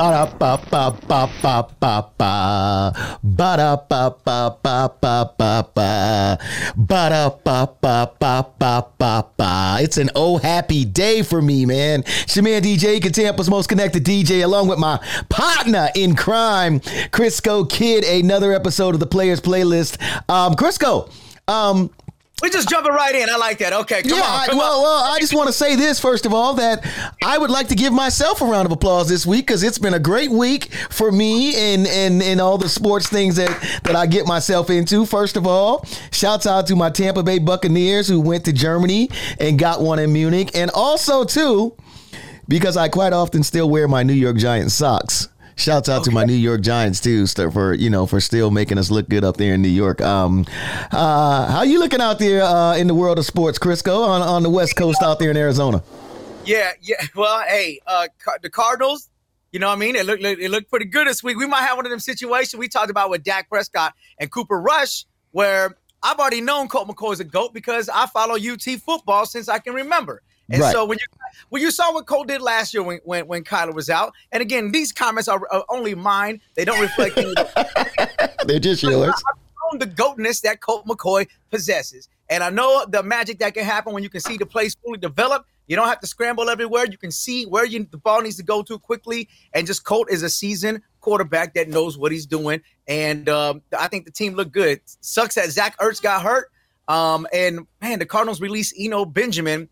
Ba da ba ba ba ba ba ba. Ba da ba ba ba ba ba ba. Ba da ba ba ba ba ba ba. It's an oh happy day for me, man. It's your man DJ, Tampa's most connected DJ, along with my partner in crime, Crisco Kid. Another episode of the Players Playlist. Um, Crisco. Um, we just jumping right in. I like that. Okay, come yeah, on. Come I, well, on. well, I just want to say this first of all that I would like to give myself a round of applause this week because it's been a great week for me and and and all the sports things that that I get myself into. First of all, shouts out to my Tampa Bay Buccaneers who went to Germany and got one in Munich, and also too because I quite often still wear my New York Giants socks. Shouts out okay. to my New York Giants too, for you know for still making us look good up there in New York. Um, uh, how are you looking out there uh, in the world of sports, Crisco, on on the West Coast out there in Arizona? Yeah, yeah. Well, hey, uh, the Cardinals. You know what I mean? It looked it looked pretty good this week. We might have one of them situations we talked about with Dak Prescott and Cooper Rush, where I've already known Colt McCoy is a goat because I follow UT football since I can remember. And right. so when you when you saw what Colt did last year when when, when Kyler was out, and again, these comments are, are only mine. They don't reflect. They're just yours. The goatness that Colt McCoy possesses, and I know the magic that can happen when you can see the plays fully develop. You don't have to scramble everywhere. You can see where you, the ball needs to go to quickly. And just Colt is a seasoned quarterback that knows what he's doing. And um, I think the team looked good. Sucks that Zach Ertz got hurt. Um, and man, the Cardinals released Eno Benjamin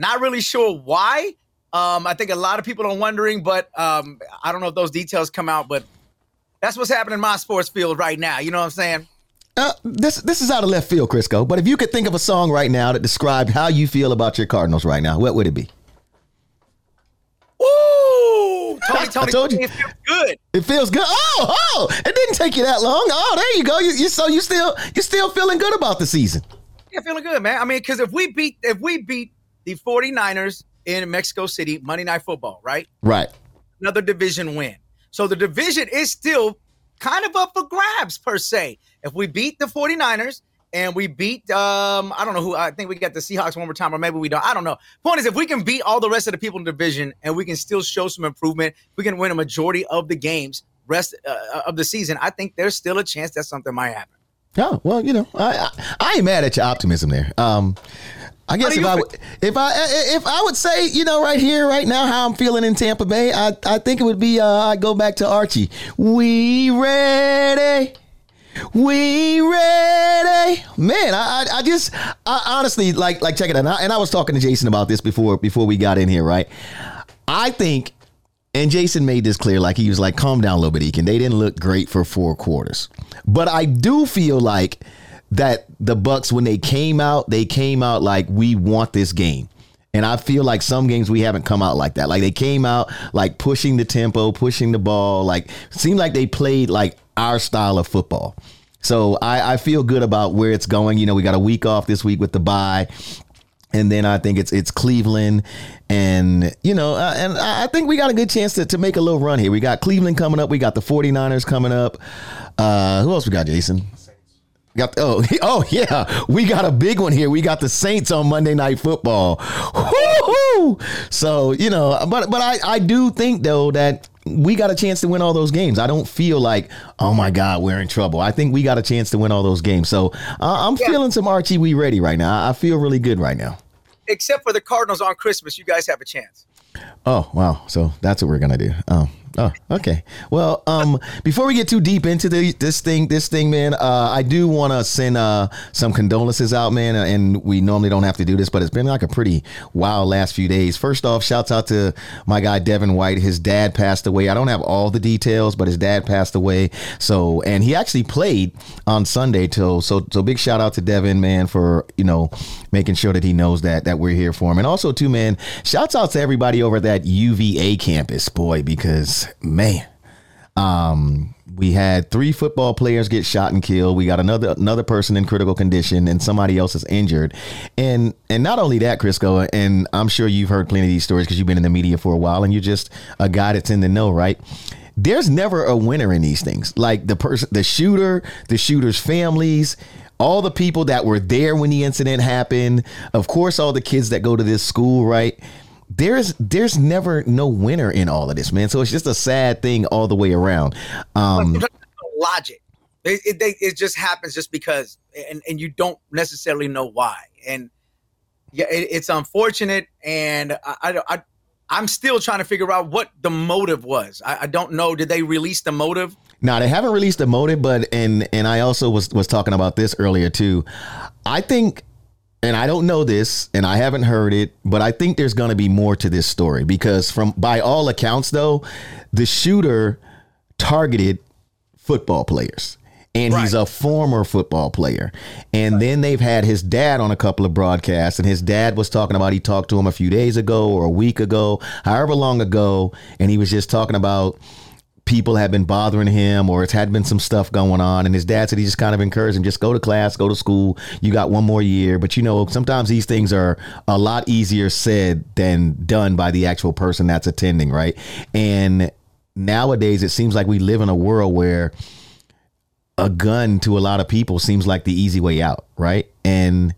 not really sure why. Um, I think a lot of people are wondering, but um, I don't know if those details come out. But that's what's happening in my sports field right now. You know what I'm saying? Uh, this this is out of left field, Crisco. But if you could think of a song right now that described how you feel about your Cardinals right now, what would it be? Ooh, Tony, Tony, I told you. it feels good. It feels good. Oh, oh, it didn't take you that long. Oh, there you go. You, you so you still you still feeling good about the season? Yeah, feeling good, man. I mean, because if we beat if we beat the 49ers in Mexico City, Monday Night Football, right? Right. Another division win. So the division is still kind of up for grabs, per se. If we beat the 49ers and we beat, um, I don't know who, I think we got the Seahawks one more time, or maybe we don't. I don't know. Point is, if we can beat all the rest of the people in the division and we can still show some improvement, we can win a majority of the games rest uh, of the season, I think there's still a chance that something might happen. Oh well, you know, I, I, I ain't mad at your optimism there. Um, I guess if I would, if I if I would say you know right here right now how I'm feeling in Tampa Bay, I I think it would be uh, I go back to Archie. We ready. We ready, man. I, I, I just, I honestly like, like check it out. And I, and I was talking to Jason about this before, before we got in here, right? I think, and Jason made this clear, like he was like, calm down a little bit, Eakin." They didn't look great for four quarters, but I do feel like that the Bucks when they came out, they came out like we want this game. And I feel like some games we haven't come out like that. Like they came out like pushing the tempo, pushing the ball, like seemed like they played like our style of football. So I, I feel good about where it's going. You know, we got a week off this week with the bye. And then I think it's it's Cleveland, and you know, uh, and I think we got a good chance to, to make a little run here. We got Cleveland coming up, we got the 49ers coming up. Uh, who else we got, Jason? Got oh oh yeah, we got a big one here. We got the Saints on Monday Night Football. Woo-hoo! So you know, but but I I do think though that we got a chance to win all those games. I don't feel like oh my god we're in trouble. I think we got a chance to win all those games. So uh, I'm yeah. feeling some Archie we ready right now. I feel really good right now. Except for the Cardinals on Christmas, you guys have a chance. Oh wow! So that's what we're gonna do. Oh Oh, okay. Well, um, before we get too deep into the, this thing, this thing, man, uh, I do want to send uh, some condolences out, man. And we normally don't have to do this, but it's been like a pretty wild last few days. First off, shouts out to my guy Devin White. His dad passed away. I don't have all the details, but his dad passed away. So, and he actually played on Sunday. Till so, so big shout out to Devin, man, for you know making sure that he knows that that we're here for him. And also, too, man, shouts out to everybody over at that UVA campus, boy, because man, um, we had three football players get shot and killed. We got another another person in critical condition, and somebody else is injured. And and not only that, Crisco, and I'm sure you've heard plenty of these stories because you've been in the media for a while, and you're just a guy that's in the know, right? There's never a winner in these things. Like the person, the shooter, the shooter's families, all the people that were there when the incident happened. Of course, all the kids that go to this school, right? There's there's never no winner in all of this, man. So it's just a sad thing all the way around. Um, logic. It, it, it just happens just because, and, and you don't necessarily know why. And yeah, it, it's unfortunate. And I, I, I, I'm still trying to figure out what the motive was. I, I don't know. Did they release the motive? No, they haven't released the motive, but and and I also was was talking about this earlier too. I think and I don't know this and I haven't heard it, but I think there's going to be more to this story because from by all accounts though, the shooter targeted football players. And right. he's a former football player. And right. then they've had his dad on a couple of broadcasts, and his dad was talking about he talked to him a few days ago or a week ago, however long ago, and he was just talking about people have been bothering him or it's had been some stuff going on and his dad said he just kind of encouraged him just go to class go to school you got one more year. But you know sometimes these things are a lot easier said than done by the actual person that's attending right? And nowadays it seems like we live in a world where a gun to a lot of people seems like the easy way out right? And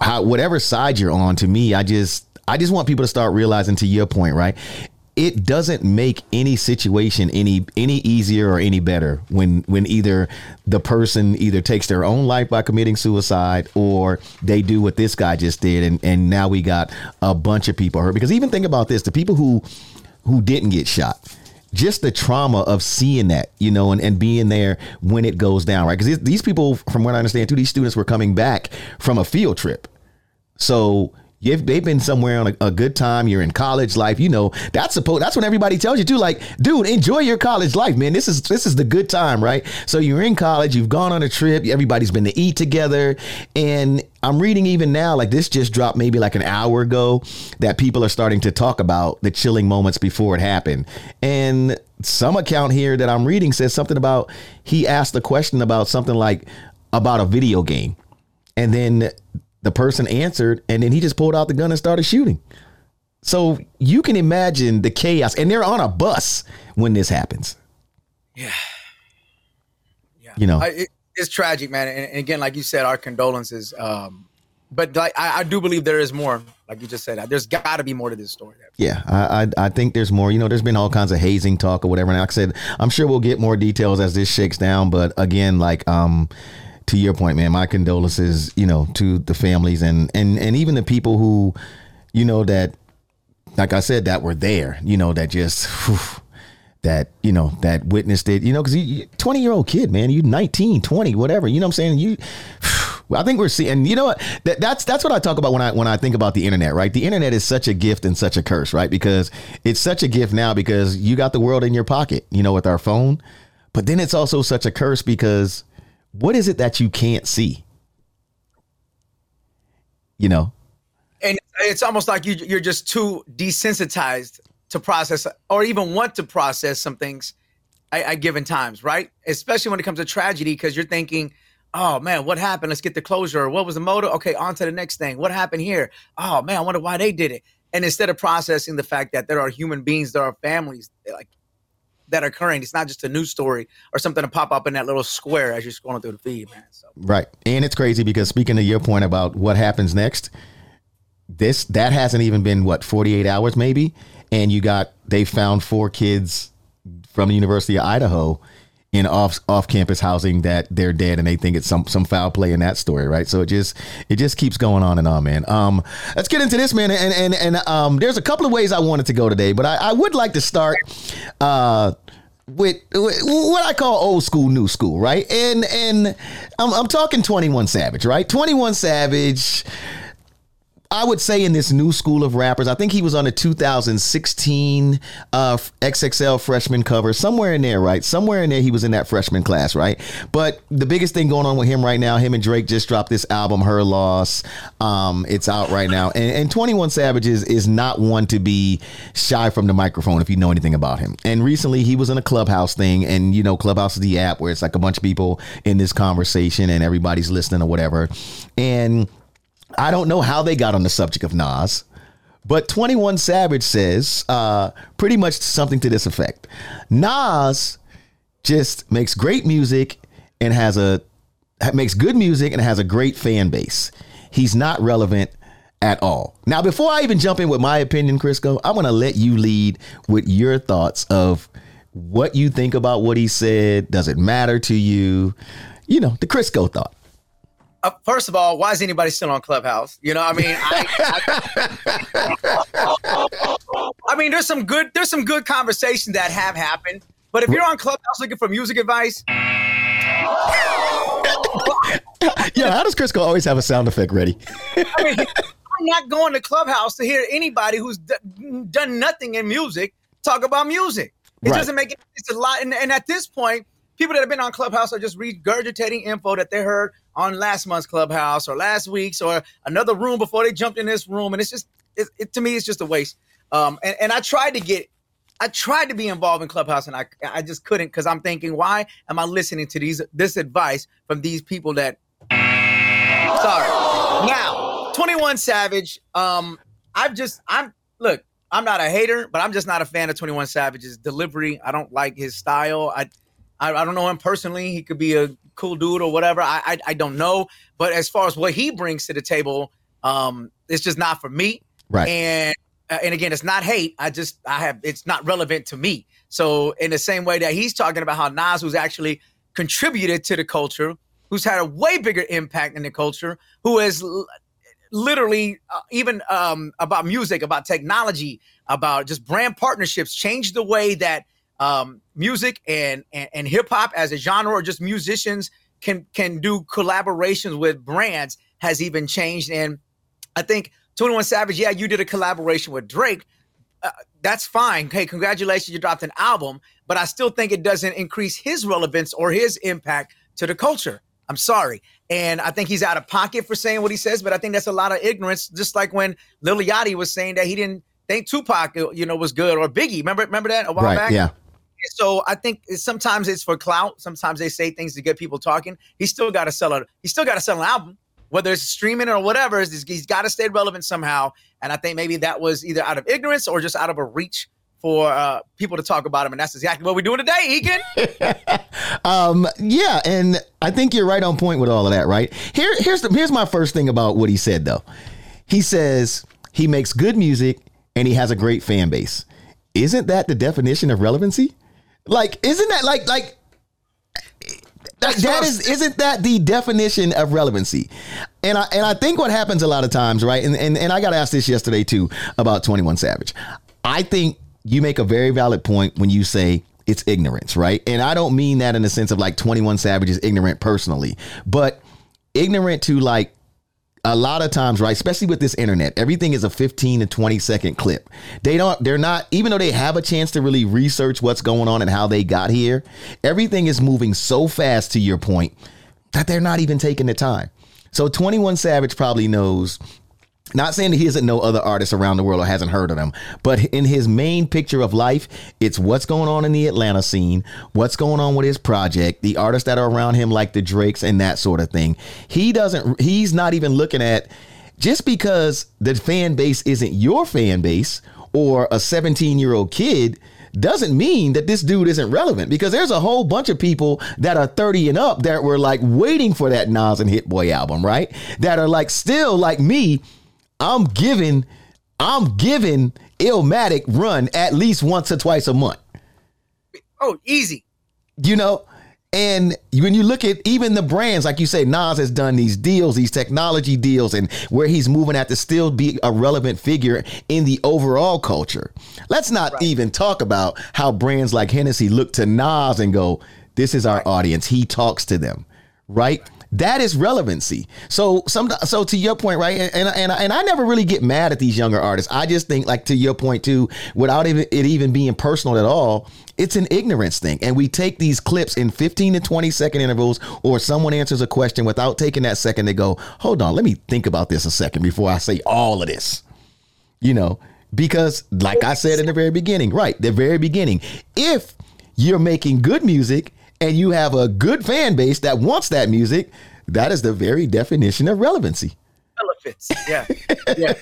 how whatever side you're on to me i just I just want people to start realizing to your point, right? It doesn't make any situation any any easier or any better when when either the person either takes their own life by committing suicide or they do what this guy just did and and now we got a bunch of people hurt because even think about this the people who who didn't get shot just the trauma of seeing that, you know, and, and being there when it goes down, right? Because these people, from what I understand, too, these students were coming back from a field trip. So You've, they've been somewhere on a, a, good time. You're in college life. You know that's supposed. That's when everybody tells you to like, dude, enjoy your college life, man. This is this is the good time, right? So you're in college. You've gone on a trip. Everybody's been to eat together, and I'm reading even now, like this just dropped maybe like an hour ago, that people are starting to talk about the chilling moments before it happened, and some account here that I'm reading says something about he asked a question about something like about a video game, and then the person answered, and then he just pulled out the gun and started shooting. So you can imagine the chaos, and they're on a bus when this happens. Yeah, yeah. You know, I, it, it's tragic, man. And, and, again, like you said, our condolences. Um, but like I, I, do believe there is more. Like you just said, there's got to be more to this story. Yeah, I, I, I think there's more. You know, there's been all kinds of hazing talk or whatever. And like I said, I'm sure we'll get more details as this shakes down. But again, like um, to your point, man, my condolences, you know, to the families and and and even the people who, you know, that, like I said, that were there, you know, that just. Whew, that you know that witnessed it you know because you 20 year old kid man you 19 20 whatever you know what i'm saying you I think we're seeing, you know what? That, that's that's what I talk about when I when I think about the internet, right? The internet is such a gift and such a curse, right? Because it's such a gift now because you got the world in your pocket, you know, with our phone. But then it's also such a curse because what is it that you can't see? You know? And it's almost like you, you're just too desensitized to process or even want to process some things at, at given times, right? Especially when it comes to tragedy, because you're thinking, oh man, what happened? Let's get the closure. What was the motive? Okay, on to the next thing. What happened here? Oh man, I wonder why they did it. And instead of processing the fact that there are human beings, there are families, like that are occurring. It's not just a news story or something to pop up in that little square as you're scrolling through the feed, man. So. Right, and it's crazy because speaking to your point about what happens next, this that hasn't even been what 48 hours maybe, and you got they found four kids from the University of Idaho in off off campus housing that they're dead and they think it's some some foul play in that story, right? So it just it just keeps going on and on, man. Um, let's get into this, man. And and and um, there's a couple of ways I wanted to go today, but I, I would like to start uh with, with, what I call old school, new school, right? And and I'm, I'm talking 21 Savage, right? 21 Savage I would say in this new school of rappers, I think he was on the 2016 uh, XXL freshman cover, somewhere in there, right? Somewhere in there, he was in that freshman class, right? But the biggest thing going on with him right now, him and Drake just dropped this album, Her Loss. Um, it's out right now, and, and 21 Savages is not one to be shy from the microphone if you know anything about him. And recently, he was in a Clubhouse thing, and you know, Clubhouse is the app where it's like a bunch of people in this conversation and everybody's listening or whatever, and I don't know how they got on the subject of Nas, but 21 Savage says uh, pretty much something to this effect. Nas just makes great music and has a makes good music and has a great fan base. He's not relevant at all. Now, before I even jump in with my opinion, Crisco, I'm going to let you lead with your thoughts of what you think about what he said. Does it matter to you? You know, the Crisco thought. Uh, first of all, why is anybody still on Clubhouse? You know, I mean, I, I, I mean, there's some good, there's some good conversations that have happened. But if you're on Clubhouse looking for music advice, yeah, how does Crisco always have a sound effect ready? I mean, I'm not going to Clubhouse to hear anybody who's d- done nothing in music talk about music. It right. doesn't make it. It's a lot, and, and at this point, people that have been on Clubhouse are just regurgitating info that they heard on last month's Clubhouse or last week's or another room before they jumped in this room, and it's just it, it to me, it's just a waste. Um, and, and I tried to get I tried to be involved in Clubhouse and I I just couldn't because I'm thinking, why am I listening to these this advice from these people that sorry. Now, 21 Savage, um, I've just I'm look, I'm not a hater, but I'm just not a fan of 21 Savage's delivery. I don't like his style. I I, I don't know him personally. He could be a cool dude or whatever. I, I I don't know. But as far as what he brings to the table, um, it's just not for me. Right. And uh, and again, it's not hate. I just I have it's not relevant to me. So in the same way that he's talking about how Nas, who's actually contributed to the culture, who's had a way bigger impact in the culture, who has l- literally uh, even um, about music, about technology, about just brand partnerships, changed the way that um, music and and, and hip hop as a genre, or just musicians can can do collaborations with brands, has even changed. And I think 21 Savage, yeah, you did a collaboration with Drake. Uh, that's fine. Hey, congratulations, you dropped an album, but I still think it doesn't increase his relevance or his impact to the culture. I'm sorry. And I think he's out of pocket for saying what he says, but I think that's a lot of ignorance. Just like when Lil Yachty was saying that he didn't think Tupac, you know, was good or Biggie. Remember, remember that a while right, back? Yeah. So I think sometimes it's for clout. Sometimes they say things to get people talking. He's still got to sell a. He's still got to sell an album whether it's streaming or whatever, he's got to stay relevant somehow. And I think maybe that was either out of ignorance or just out of a reach for uh, people to talk about him. And that's exactly what we're doing today, Egan. um, yeah, and I think you're right on point with all of that, right? Here, here's the, here's my first thing about what he said though. He says he makes good music and he has a great fan base. Isn't that the definition of relevancy? Like, isn't that like like that, that is isn't that the definition of relevancy? And I and I think what happens a lot of times, right? And and, and I got asked this yesterday too about 21 Savage. I think you make a very valid point when you say it's ignorance, right? And I don't mean that in the sense of like 21 Savage is ignorant personally, but ignorant to like a lot of times, right, especially with this internet, everything is a 15 to 20 second clip. They don't, they're not, even though they have a chance to really research what's going on and how they got here, everything is moving so fast to your point that they're not even taking the time. So 21 Savage probably knows not saying that he doesn't know other artists around the world or hasn't heard of them, but in his main picture of life, it's what's going on in the Atlanta scene, what's going on with his project, the artists that are around him, like the Drakes and that sort of thing. He doesn't, he's not even looking at just because the fan base isn't your fan base or a 17 year old kid doesn't mean that this dude isn't relevant because there's a whole bunch of people that are 30 and up that were like waiting for that Nas and Hit Boy album, right? That are like still like me I'm giving I'm giving Illmatic run at least once or twice a month. Oh, easy. You know, and when you look at even the brands, like you say, Nas has done these deals, these technology deals, and where he's moving at to still be a relevant figure in the overall culture. Let's not right. even talk about how brands like Hennessy look to Nas and go, This is our audience. He talks to them, right? That is relevancy. So some so to your point, right? And and and I never really get mad at these younger artists. I just think like to your point too, without even it even being personal at all, it's an ignorance thing. And we take these clips in 15 to 20 second intervals, or someone answers a question without taking that second to go, hold on, let me think about this a second before I say all of this. You know, because like I said in the very beginning, right? The very beginning, if you're making good music and you have a good fan base that wants that music, that is the very definition of relevancy. Relevance. Yeah. Yeah.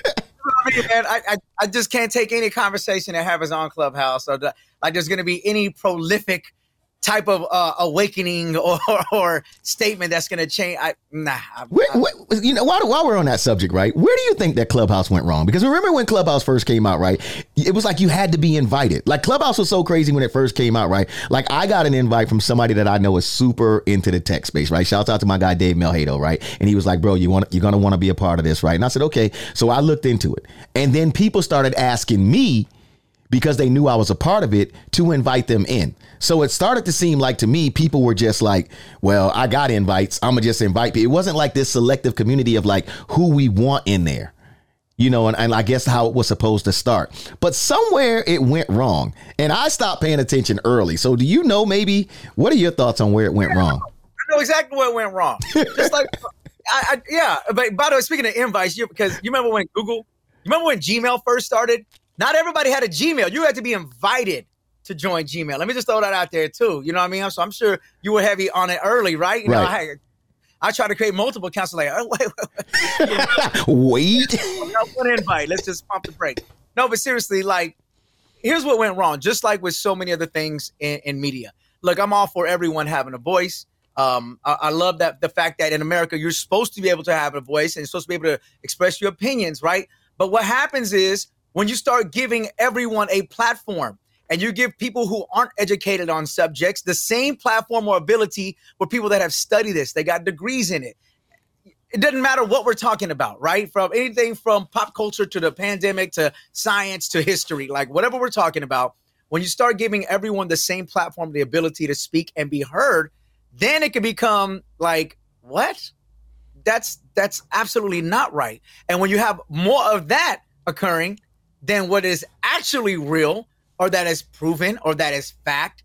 I mean, man, I, I, I, just can't take any conversation that happens on Clubhouse. Like, there's going to be any prolific type of uh, awakening or, or statement that's going to change. I, nah. I, where, where, you know, while, while we're on that subject, right? Where do you think that Clubhouse went wrong? Because remember when Clubhouse first came out, right? It was like you had to be invited. Like Clubhouse was so crazy when it first came out, right? Like I got an invite from somebody that I know is super into the tech space, right? Shouts out to my guy Dave Melhado, right? And he was like, "Bro, you want you're gonna want to be a part of this, right?" And I said, "Okay." So I looked into it, and then people started asking me because they knew I was a part of it to invite them in. So it started to seem like to me, people were just like, well, I got invites. I'm going to just invite people. It wasn't like this selective community of like who we want in there. You know, and, and I guess how it was supposed to start. But somewhere it went wrong. And I stopped paying attention early. So do you know maybe what are your thoughts on where it went wrong? I know exactly where it went wrong. Just like I, I, yeah, but by the way, speaking of invites, you because you remember when Google, you remember when Gmail first started? Not everybody had a Gmail. You had to be invited to join Gmail. Let me just throw that out there too. You know what I mean? So I'm sure you were heavy on it early, right? You right. know, I, I try to create multiple accounts. Like, oh, wait, wait, wait. no, one invite. Let's just pump the brake. No, but seriously, like, here's what went wrong. Just like with so many other things in, in media. Look, I'm all for everyone having a voice. Um, I, I, love that the fact that in America you're supposed to be able to have a voice and you're supposed to be able to express your opinions, right? But what happens is when you start giving everyone a platform and you give people who aren't educated on subjects the same platform or ability for people that have studied this, they got degrees in it. It doesn't matter what we're talking about, right? From anything from pop culture to the pandemic to science to history, like whatever we're talking about, when you start giving everyone the same platform, the ability to speak and be heard, then it can become like, what? That's that's absolutely not right. And when you have more of that occurring, than what is actually real or that is proven or that is fact,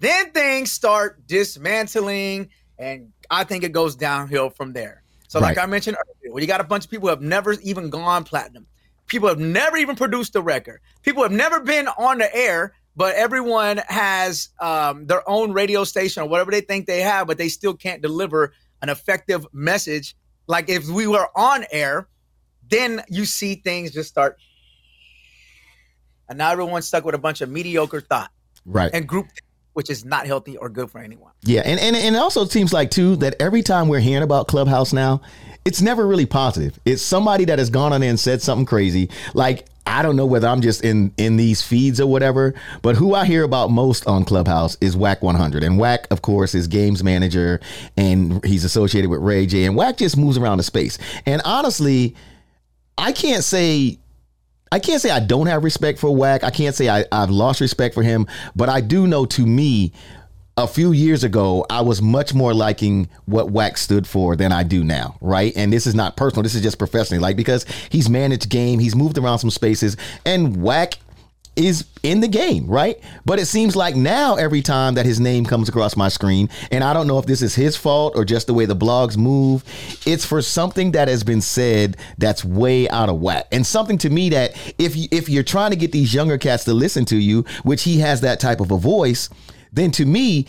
then things start dismantling. And I think it goes downhill from there. So, right. like I mentioned earlier, when you got a bunch of people who have never even gone platinum, people have never even produced a record, people have never been on the air, but everyone has um, their own radio station or whatever they think they have, but they still can't deliver an effective message. Like if we were on air, then you see things just start and now everyone's stuck with a bunch of mediocre thought, right? And group, which is not healthy or good for anyone. Yeah, and and, and it also seems like too that every time we're hearing about Clubhouse now, it's never really positive. It's somebody that has gone on and said something crazy, like. I don't know whether I'm just in in these feeds or whatever, but who I hear about most on Clubhouse is Wack 100, and Wack, of course, is games manager, and he's associated with Ray J, and Whack just moves around the space. And honestly, I can't say I can't say I don't have respect for Wack. I can't say I, I've lost respect for him, but I do know to me, a few years ago, I was much more liking what Wack stood for than I do now, right? And this is not personal. This is just professionally, like because he's managed game, he's moved around some spaces, and Wack is in the game, right? But it seems like now every time that his name comes across my screen, and I don't know if this is his fault or just the way the blogs move, it's for something that has been said that's way out of whack. And something to me that if you, if you're trying to get these younger cats to listen to you, which he has that type of a voice, then to me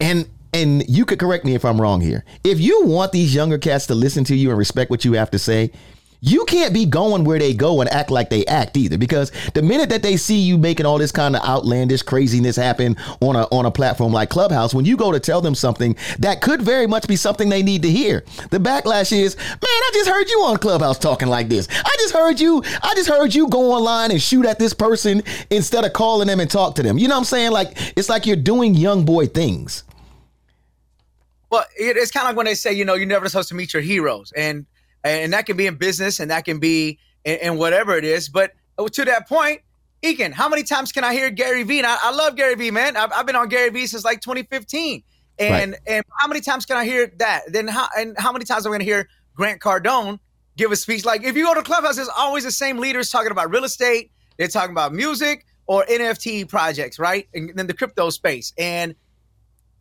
and and you could correct me if I'm wrong here. If you want these younger cats to listen to you and respect what you have to say, you can't be going where they go and act like they act either because the minute that they see you making all this kind of outlandish craziness happen on a on a platform like Clubhouse when you go to tell them something that could very much be something they need to hear. The backlash is man I just heard you on Clubhouse talking like this. I just heard you I just heard you go online and shoot at this person instead of calling them and talk to them. You know what I'm saying? Like it's like you're doing young boy things. Well it's kind of like when they say you know you're never supposed to meet your heroes and and that can be in business and that can be in, in whatever it is. But to that point, Ekin, how many times can I hear Gary Vee? And I, I love Gary Vee, man. I've, I've, been on Gary Vee since like 2015. And right. and how many times can I hear that? Then how and how many times am I gonna hear Grant Cardone give a speech? Like if you go to Clubhouse, it's always the same leaders talking about real estate, they're talking about music or NFT projects, right? And then the crypto space. And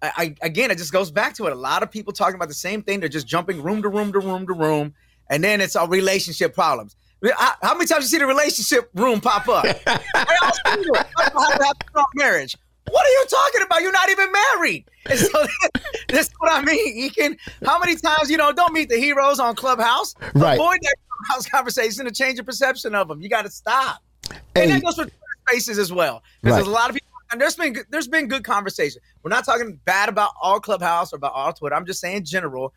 I, I again, it just goes back to it. A lot of people talking about the same thing. They're just jumping room to room to room to room and then it's our relationship problems. How many times you see the relationship room pop up? marriage. What are you talking about? You're not even married. And so that's what I mean, Ekin. How many times, you know, don't meet the heroes on Clubhouse. Right. Avoid that Clubhouse conversation to change your perception of them. You got to stop. Hey. And that goes for spaces as well. Because right. there's a lot of people and there's been there's been good conversation. We're not talking bad about all Clubhouse or about all Twitter. I'm just saying general.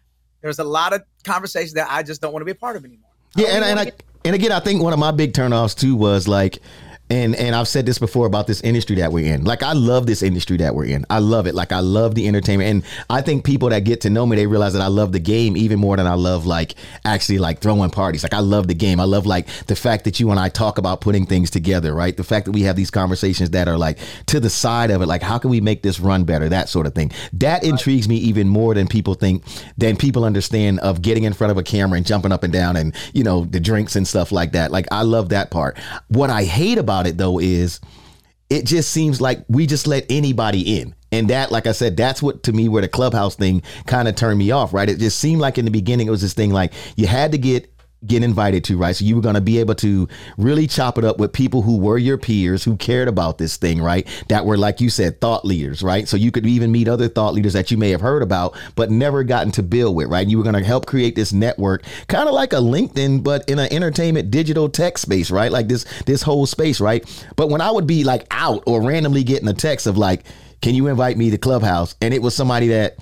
There's a lot of conversations that I just don't want to be a part of anymore. Yeah, and, and I and again, I think one of my big turnoffs too was like and and I've said this before about this industry that we're in. Like I love this industry that we're in. I love it. Like I love the entertainment, and I think people that get to know me, they realize that I love the game even more than I love like actually like throwing parties. Like I love the game. I love like the fact that you and I talk about putting things together. Right. The fact that we have these conversations that are like to the side of it. Like how can we make this run better? That sort of thing. That intrigues me even more than people think. Than people understand of getting in front of a camera and jumping up and down and you know the drinks and stuff like that. Like I love that part. What I hate about about it though is it just seems like we just let anybody in. And that, like I said, that's what to me where the clubhouse thing kind of turned me off, right? It just seemed like in the beginning it was this thing like you had to get get invited to, right? So you were going to be able to really chop it up with people who were your peers, who cared about this thing, right? That were, like you said, thought leaders, right? So you could even meet other thought leaders that you may have heard about, but never gotten to build with, right? You were going to help create this network, kind of like a LinkedIn, but in an entertainment digital tech space, right? Like this, this whole space, right? But when I would be like out or randomly getting a text of like, can you invite me to Clubhouse? And it was somebody that,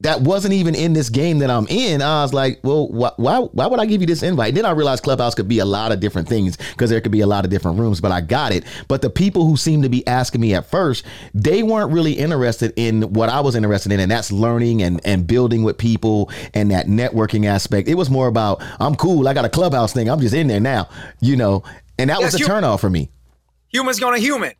that wasn't even in this game that I'm in. I was like, well, wh- why why would I give you this invite? And then I realized Clubhouse could be a lot of different things because there could be a lot of different rooms, but I got it. But the people who seemed to be asking me at first, they weren't really interested in what I was interested in, and that's learning and, and building with people and that networking aspect. It was more about, I'm cool, I got a Clubhouse thing, I'm just in there now, you know, and that yes, was a turnoff for me. Humans gonna human.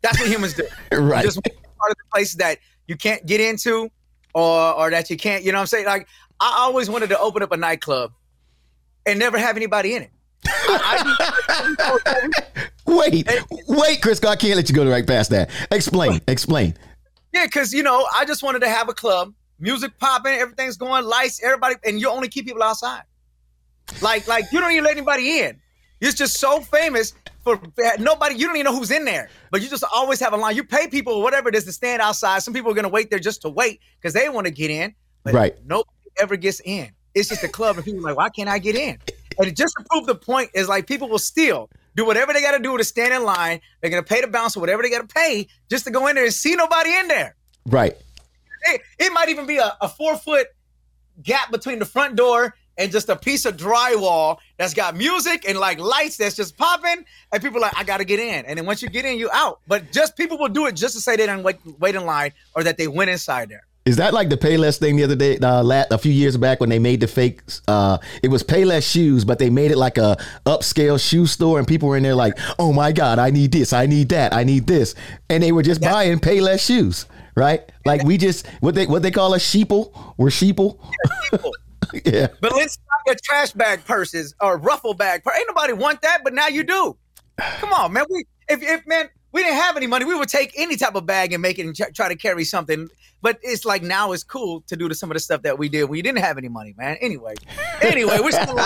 That's what humans do. right. Just part of the places that you can't get into or or that you can't, you know what I'm saying? Like I always wanted to open up a nightclub and never have anybody in it. wait, wait, Chris, I can't let you go right past that. Explain, explain. Yeah, because you know, I just wanted to have a club, music popping, everything's going, lights, everybody, and you only keep people outside. Like, like you don't even let anybody in. It's just so famous for nobody. You don't even know who's in there, but you just always have a line. You pay people or whatever it is to stand outside. Some people are gonna wait there just to wait because they want to get in. But right. Nobody ever gets in. It's just a club, and people are like, why can't I get in? And just to prove the point is like people will still do whatever they got to do to stand in line. They're gonna pay the bouncer whatever they got to pay just to go in there and see nobody in there. Right. It, it might even be a, a four foot gap between the front door and just a piece of drywall that's got music and like lights that's just popping, and people like, I gotta get in. And then once you get in, you out. But just people will do it just to say they didn't wait, wait in line or that they went inside there. Is that like the Payless thing the other day, uh, a few years back when they made the fake? Uh, it was Payless shoes, but they made it like a upscale shoe store, and people were in there like, "Oh my God, I need this, I need that, I need this," and they were just that's- buying Payless shoes, right? Like we just what they what they call a sheeple. We're sheeple. Yeah, sheeple. yeah. But let's stop Balenciaga trash bag purses or ruffle bag. Ain't nobody want that, but now you do. Come on, man. We if if man we didn't have any money, we would take any type of bag and make it and try to carry something. But it's like now it's cool to do to some of the stuff that we did. We didn't have any money, man. Anyway, anyway, we're still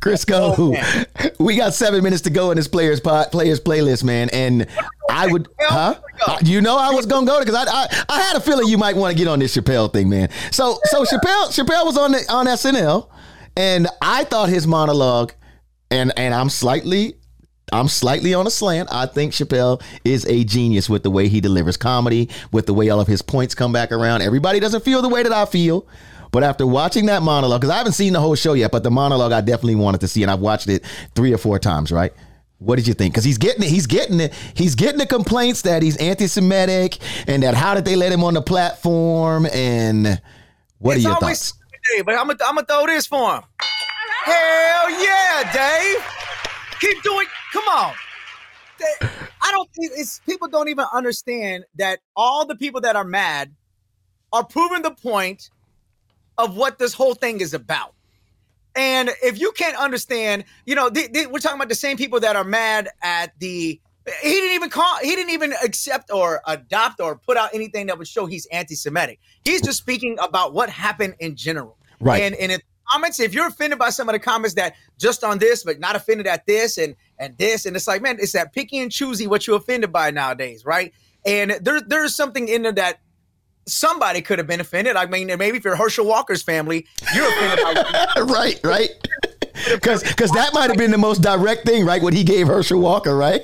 Crisco. Oh, we got seven minutes to go in this players pot, players playlist, man. And I would, huh? Uh, you know, I was gonna go because I, I I had a feeling you might want to get on this Chappelle thing, man. So so Chappelle Chappelle was on the, on SNL, and I thought his monologue, and and I'm slightly I'm slightly on a slant. I think Chappelle is a genius with the way he delivers comedy, with the way all of his points come back around. Everybody doesn't feel the way that I feel. But after watching that monologue, because I haven't seen the whole show yet, but the monologue I definitely wanted to see, and I've watched it three or four times, right? What did you think? Because he's getting it, he's getting it, he's getting the complaints that he's anti-Semitic and that how did they let him on the platform and what it's are your thoughts? Dave, but I'm gonna I'm gonna throw this for him. Hell yeah, Dave! Keep doing. Come on. I don't think it's people don't even understand that all the people that are mad are proving the point of what this whole thing is about. And if you can't understand, you know, we're talking about the same people that are mad at the. He didn't even call. He didn't even accept or adopt or put out anything that would show he's anti-Semitic. He's just speaking about what happened in general. Right. And and if comments, if you're offended by some of the comments that just on this, but not offended at this and and this, and it's like, man, it's that picky and choosy what you're offended by nowadays, right? And there there's something in there that somebody could have been offended. I mean, maybe if you're Herschel Walker's family, you're offended by right, right. Because because that might have been the most direct thing, right? What he gave Herschel Walker, right?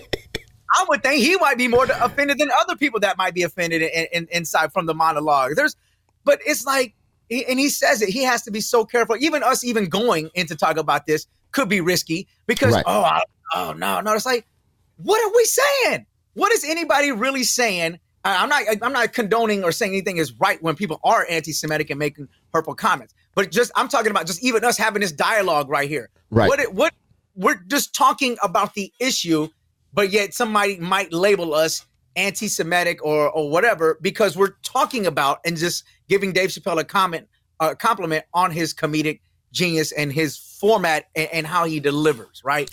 I would think he might be more offended than other people that might be offended in, in, inside from the monologue. There's, but it's like, and he says it. He has to be so careful. Even us, even going into talk about this could be risky because right. oh, I, oh no, no. It's like, what are we saying? What is anybody really saying? I'm not. I'm not condoning or saying anything is right when people are anti-Semitic and making hurtful comments. But just I'm talking about just even us having this dialogue right here. Right. What? What? We're just talking about the issue but yet somebody might label us anti-Semitic or or whatever because we're talking about and just giving Dave Chappelle a comment, a compliment on his comedic genius and his format and, and how he delivers. Right,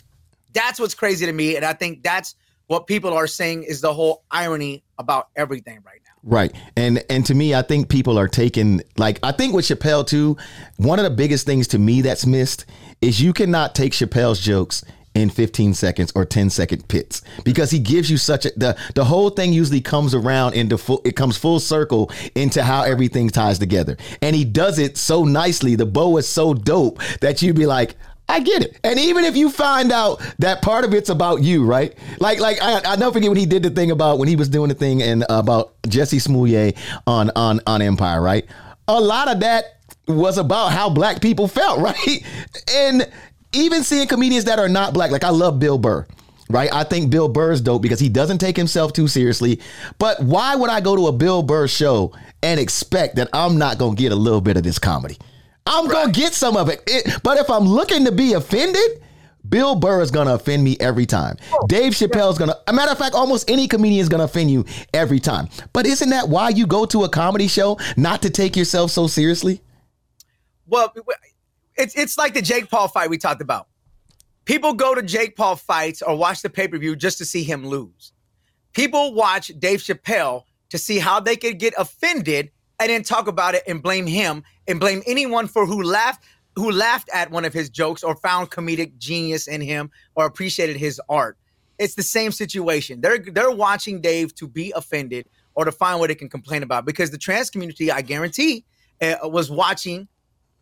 that's what's crazy to me, and I think that's what people are saying is the whole irony about everything right now. Right. And and to me, I think people are taking like I think with Chappelle too, one of the biggest things to me that's missed is you cannot take Chappelle's jokes in 15 seconds or 10 second pits because he gives you such a the the whole thing usually comes around into full it comes full circle into how everything ties together and he does it so nicely the bow is so dope that you'd be like I get it. And even if you find out that part of it's about you, right? Like, like I, I never forget when he did the thing about when he was doing the thing and about Jesse Smollett on on on Empire, right? A lot of that was about how black people felt, right? And even seeing comedians that are not black, like I love Bill Burr right? I think Bill Burr's dope because he doesn't take himself too seriously. But why would I go to a Bill Burr show and expect that I'm not going to get a little bit of this comedy? I'm right. going to get some of it. it. But if I'm looking to be offended, Bill Burr is going to offend me every time. Oh, Dave Chappelle is going to, a matter of fact, almost any comedian is going to offend you every time. But isn't that why you go to a comedy show? Not to take yourself so seriously? Well, it's it's like the Jake Paul fight we talked about. People go to Jake Paul fights or watch the pay per view just to see him lose. People watch Dave Chappelle to see how they could get offended and then talk about it and blame him and blame anyone for who laughed who laughed at one of his jokes or found comedic genius in him or appreciated his art. It's the same situation. They're they're watching Dave to be offended or to find what they can complain about because the trans community, I guarantee, uh, was watching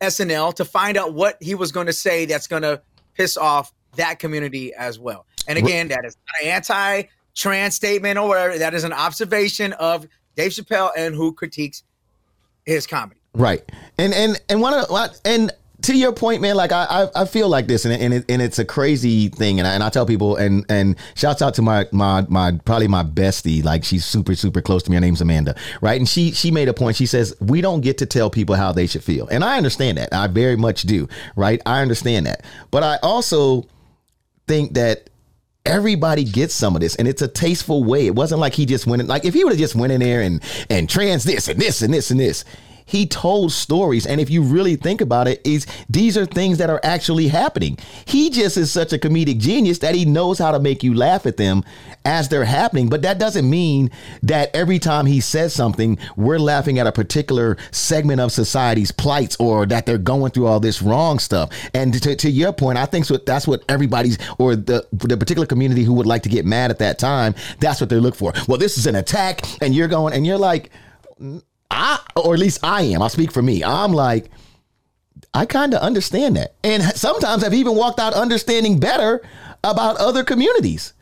SNL to find out what he was going to say that's going to piss off that community as well. And again, that is not an anti-trans statement or whatever. That is an observation of Dave Chappelle and who critiques his comedy. Right. And and and one of and to your point, man, like I, I, I feel like this, and and, it, and it's a crazy thing, and I, and I tell people, and and shouts out to my my my probably my bestie, like she's super super close to me. Her name's Amanda, right? And she she made a point. She says we don't get to tell people how they should feel, and I understand that. I very much do, right? I understand that, but I also think that everybody gets some of this and it's a tasteful way. It wasn't like he just went in like if he would have just went in there and and trans this and this and this and this he told stories. And if you really think about it, is these are things that are actually happening. He just is such a comedic genius that he knows how to make you laugh at them as they're happening. But that doesn't mean that every time he says something, we're laughing at a particular segment of society's plights or that they're going through all this wrong stuff. And to, to your point, I think so, that's what everybody's or the the particular community who would like to get mad at that time, that's what they look for. Well, this is an attack, and you're going and you're like or at least I am, I'll speak for me. I'm like, I kind of understand that. And sometimes I've even walked out understanding better about other communities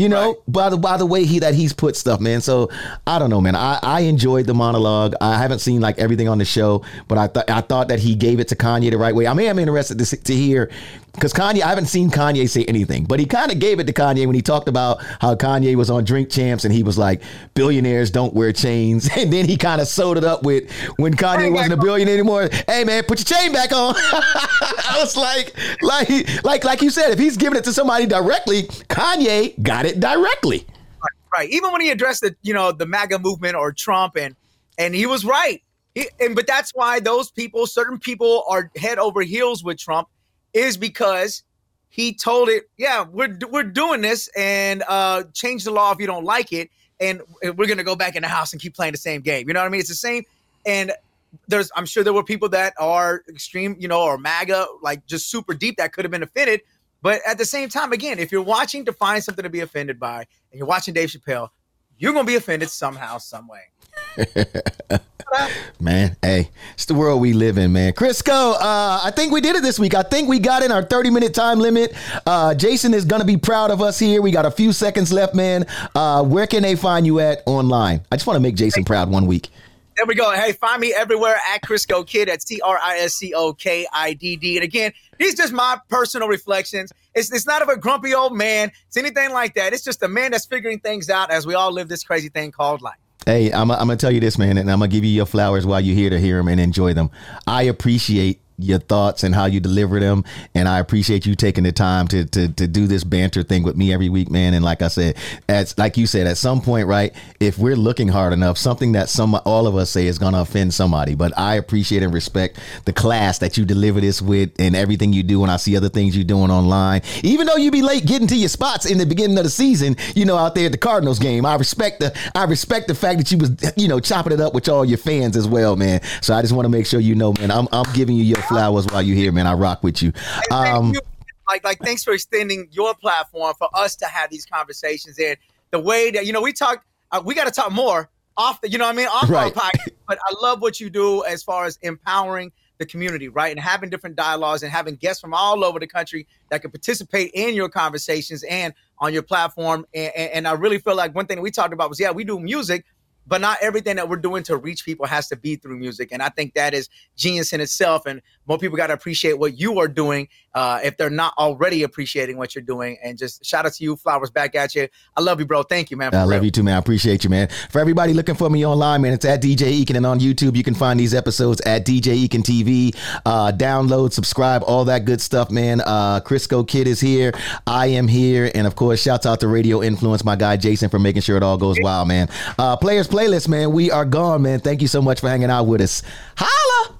you know, right. by the by the way he that he's put stuff, man. So I don't know, man. I, I enjoyed the monologue. I haven't seen like everything on the show, but I thought I thought that he gave it to Kanye the right way. I mean, I'm interested to, to hear because Kanye, I haven't seen Kanye say anything, but he kind of gave it to Kanye when he talked about how Kanye was on Drink Champs and he was like, billionaires don't wear chains, and then he kind of sewed it up with when Kanye wasn't a billionaire anymore. Hey man, put your chain back on. I was like, like, like, like you said, if he's giving it to somebody directly, Kanye got it directly. Right, right. Even when he addressed the, you know, the MAGA movement or Trump, and and he was right. He, and but that's why those people, certain people, are head over heels with Trump, is because he told it. Yeah, we're we're doing this, and uh, change the law if you don't like it, and we're gonna go back in the house and keep playing the same game. You know what I mean? It's the same. And there's, I'm sure there were people that are extreme, you know, or MAGA, like just super deep that could have been offended but at the same time, again, if you're watching to find something to be offended by and you're watching Dave Chappelle, you're to be offended somehow, some way. man, hey, it's the world we live in, man. Crisco, uh, I think we did it this week. I think we got in our 30 minute time limit. Uh, Jason is going to be proud of us here. We got a few seconds left, man. Uh, where can they find you at online? I just want to make Jason proud one week. There we go. Hey, find me everywhere at Crisco Kid. at T R I S C O K I D D. And again, these just my personal reflections. It's, it's not of a grumpy old man. It's anything like that. It's just a man that's figuring things out as we all live this crazy thing called life. Hey, I'm, I'm gonna tell you this, man, and I'm gonna give you your flowers while you're here to hear them and enjoy them. I appreciate your thoughts and how you deliver them. And I appreciate you taking the time to to to do this banter thing with me every week, man. And like I said, as like you said, at some point, right, if we're looking hard enough, something that some all of us say is gonna offend somebody. But I appreciate and respect the class that you deliver this with and everything you do. And I see other things you're doing online. Even though you be late getting to your spots in the beginning of the season, you know, out there at the Cardinals game. I respect the I respect the fact that you was, you know, chopping it up with all your fans as well, man. So I just want to make sure you know, man, I'm I'm giving you your flowers while you're here, man. I rock with you. Um, like, like, thanks for extending your platform for us to have these conversations. And the way that you know we talk, uh, we got to talk more off the, you know, what I mean, off right. our podcast. But I love what you do as far as empowering the community, right? And having different dialogues and having guests from all over the country that can participate in your conversations and on your platform. And, and, I really feel like one thing that we talked about was, yeah, we do music, but not everything that we're doing to reach people has to be through music. And I think that is genius in itself. And more people got to appreciate what you are doing uh, if they're not already appreciating what you're doing. And just shout out to you, flowers back at you. I love you, bro. Thank you, man. I real. love you too, man. I appreciate you, man. For everybody looking for me online, man, it's at DJ Eakin. And on YouTube, you can find these episodes at DJ Eakin TV. Uh, download, subscribe, all that good stuff, man. Uh, Crisco Kid is here. I am here. And of course, shouts out to Radio Influence, my guy Jason, for making sure it all goes wild, man. Uh, players Playlist, man. We are gone, man. Thank you so much for hanging out with us. Holla!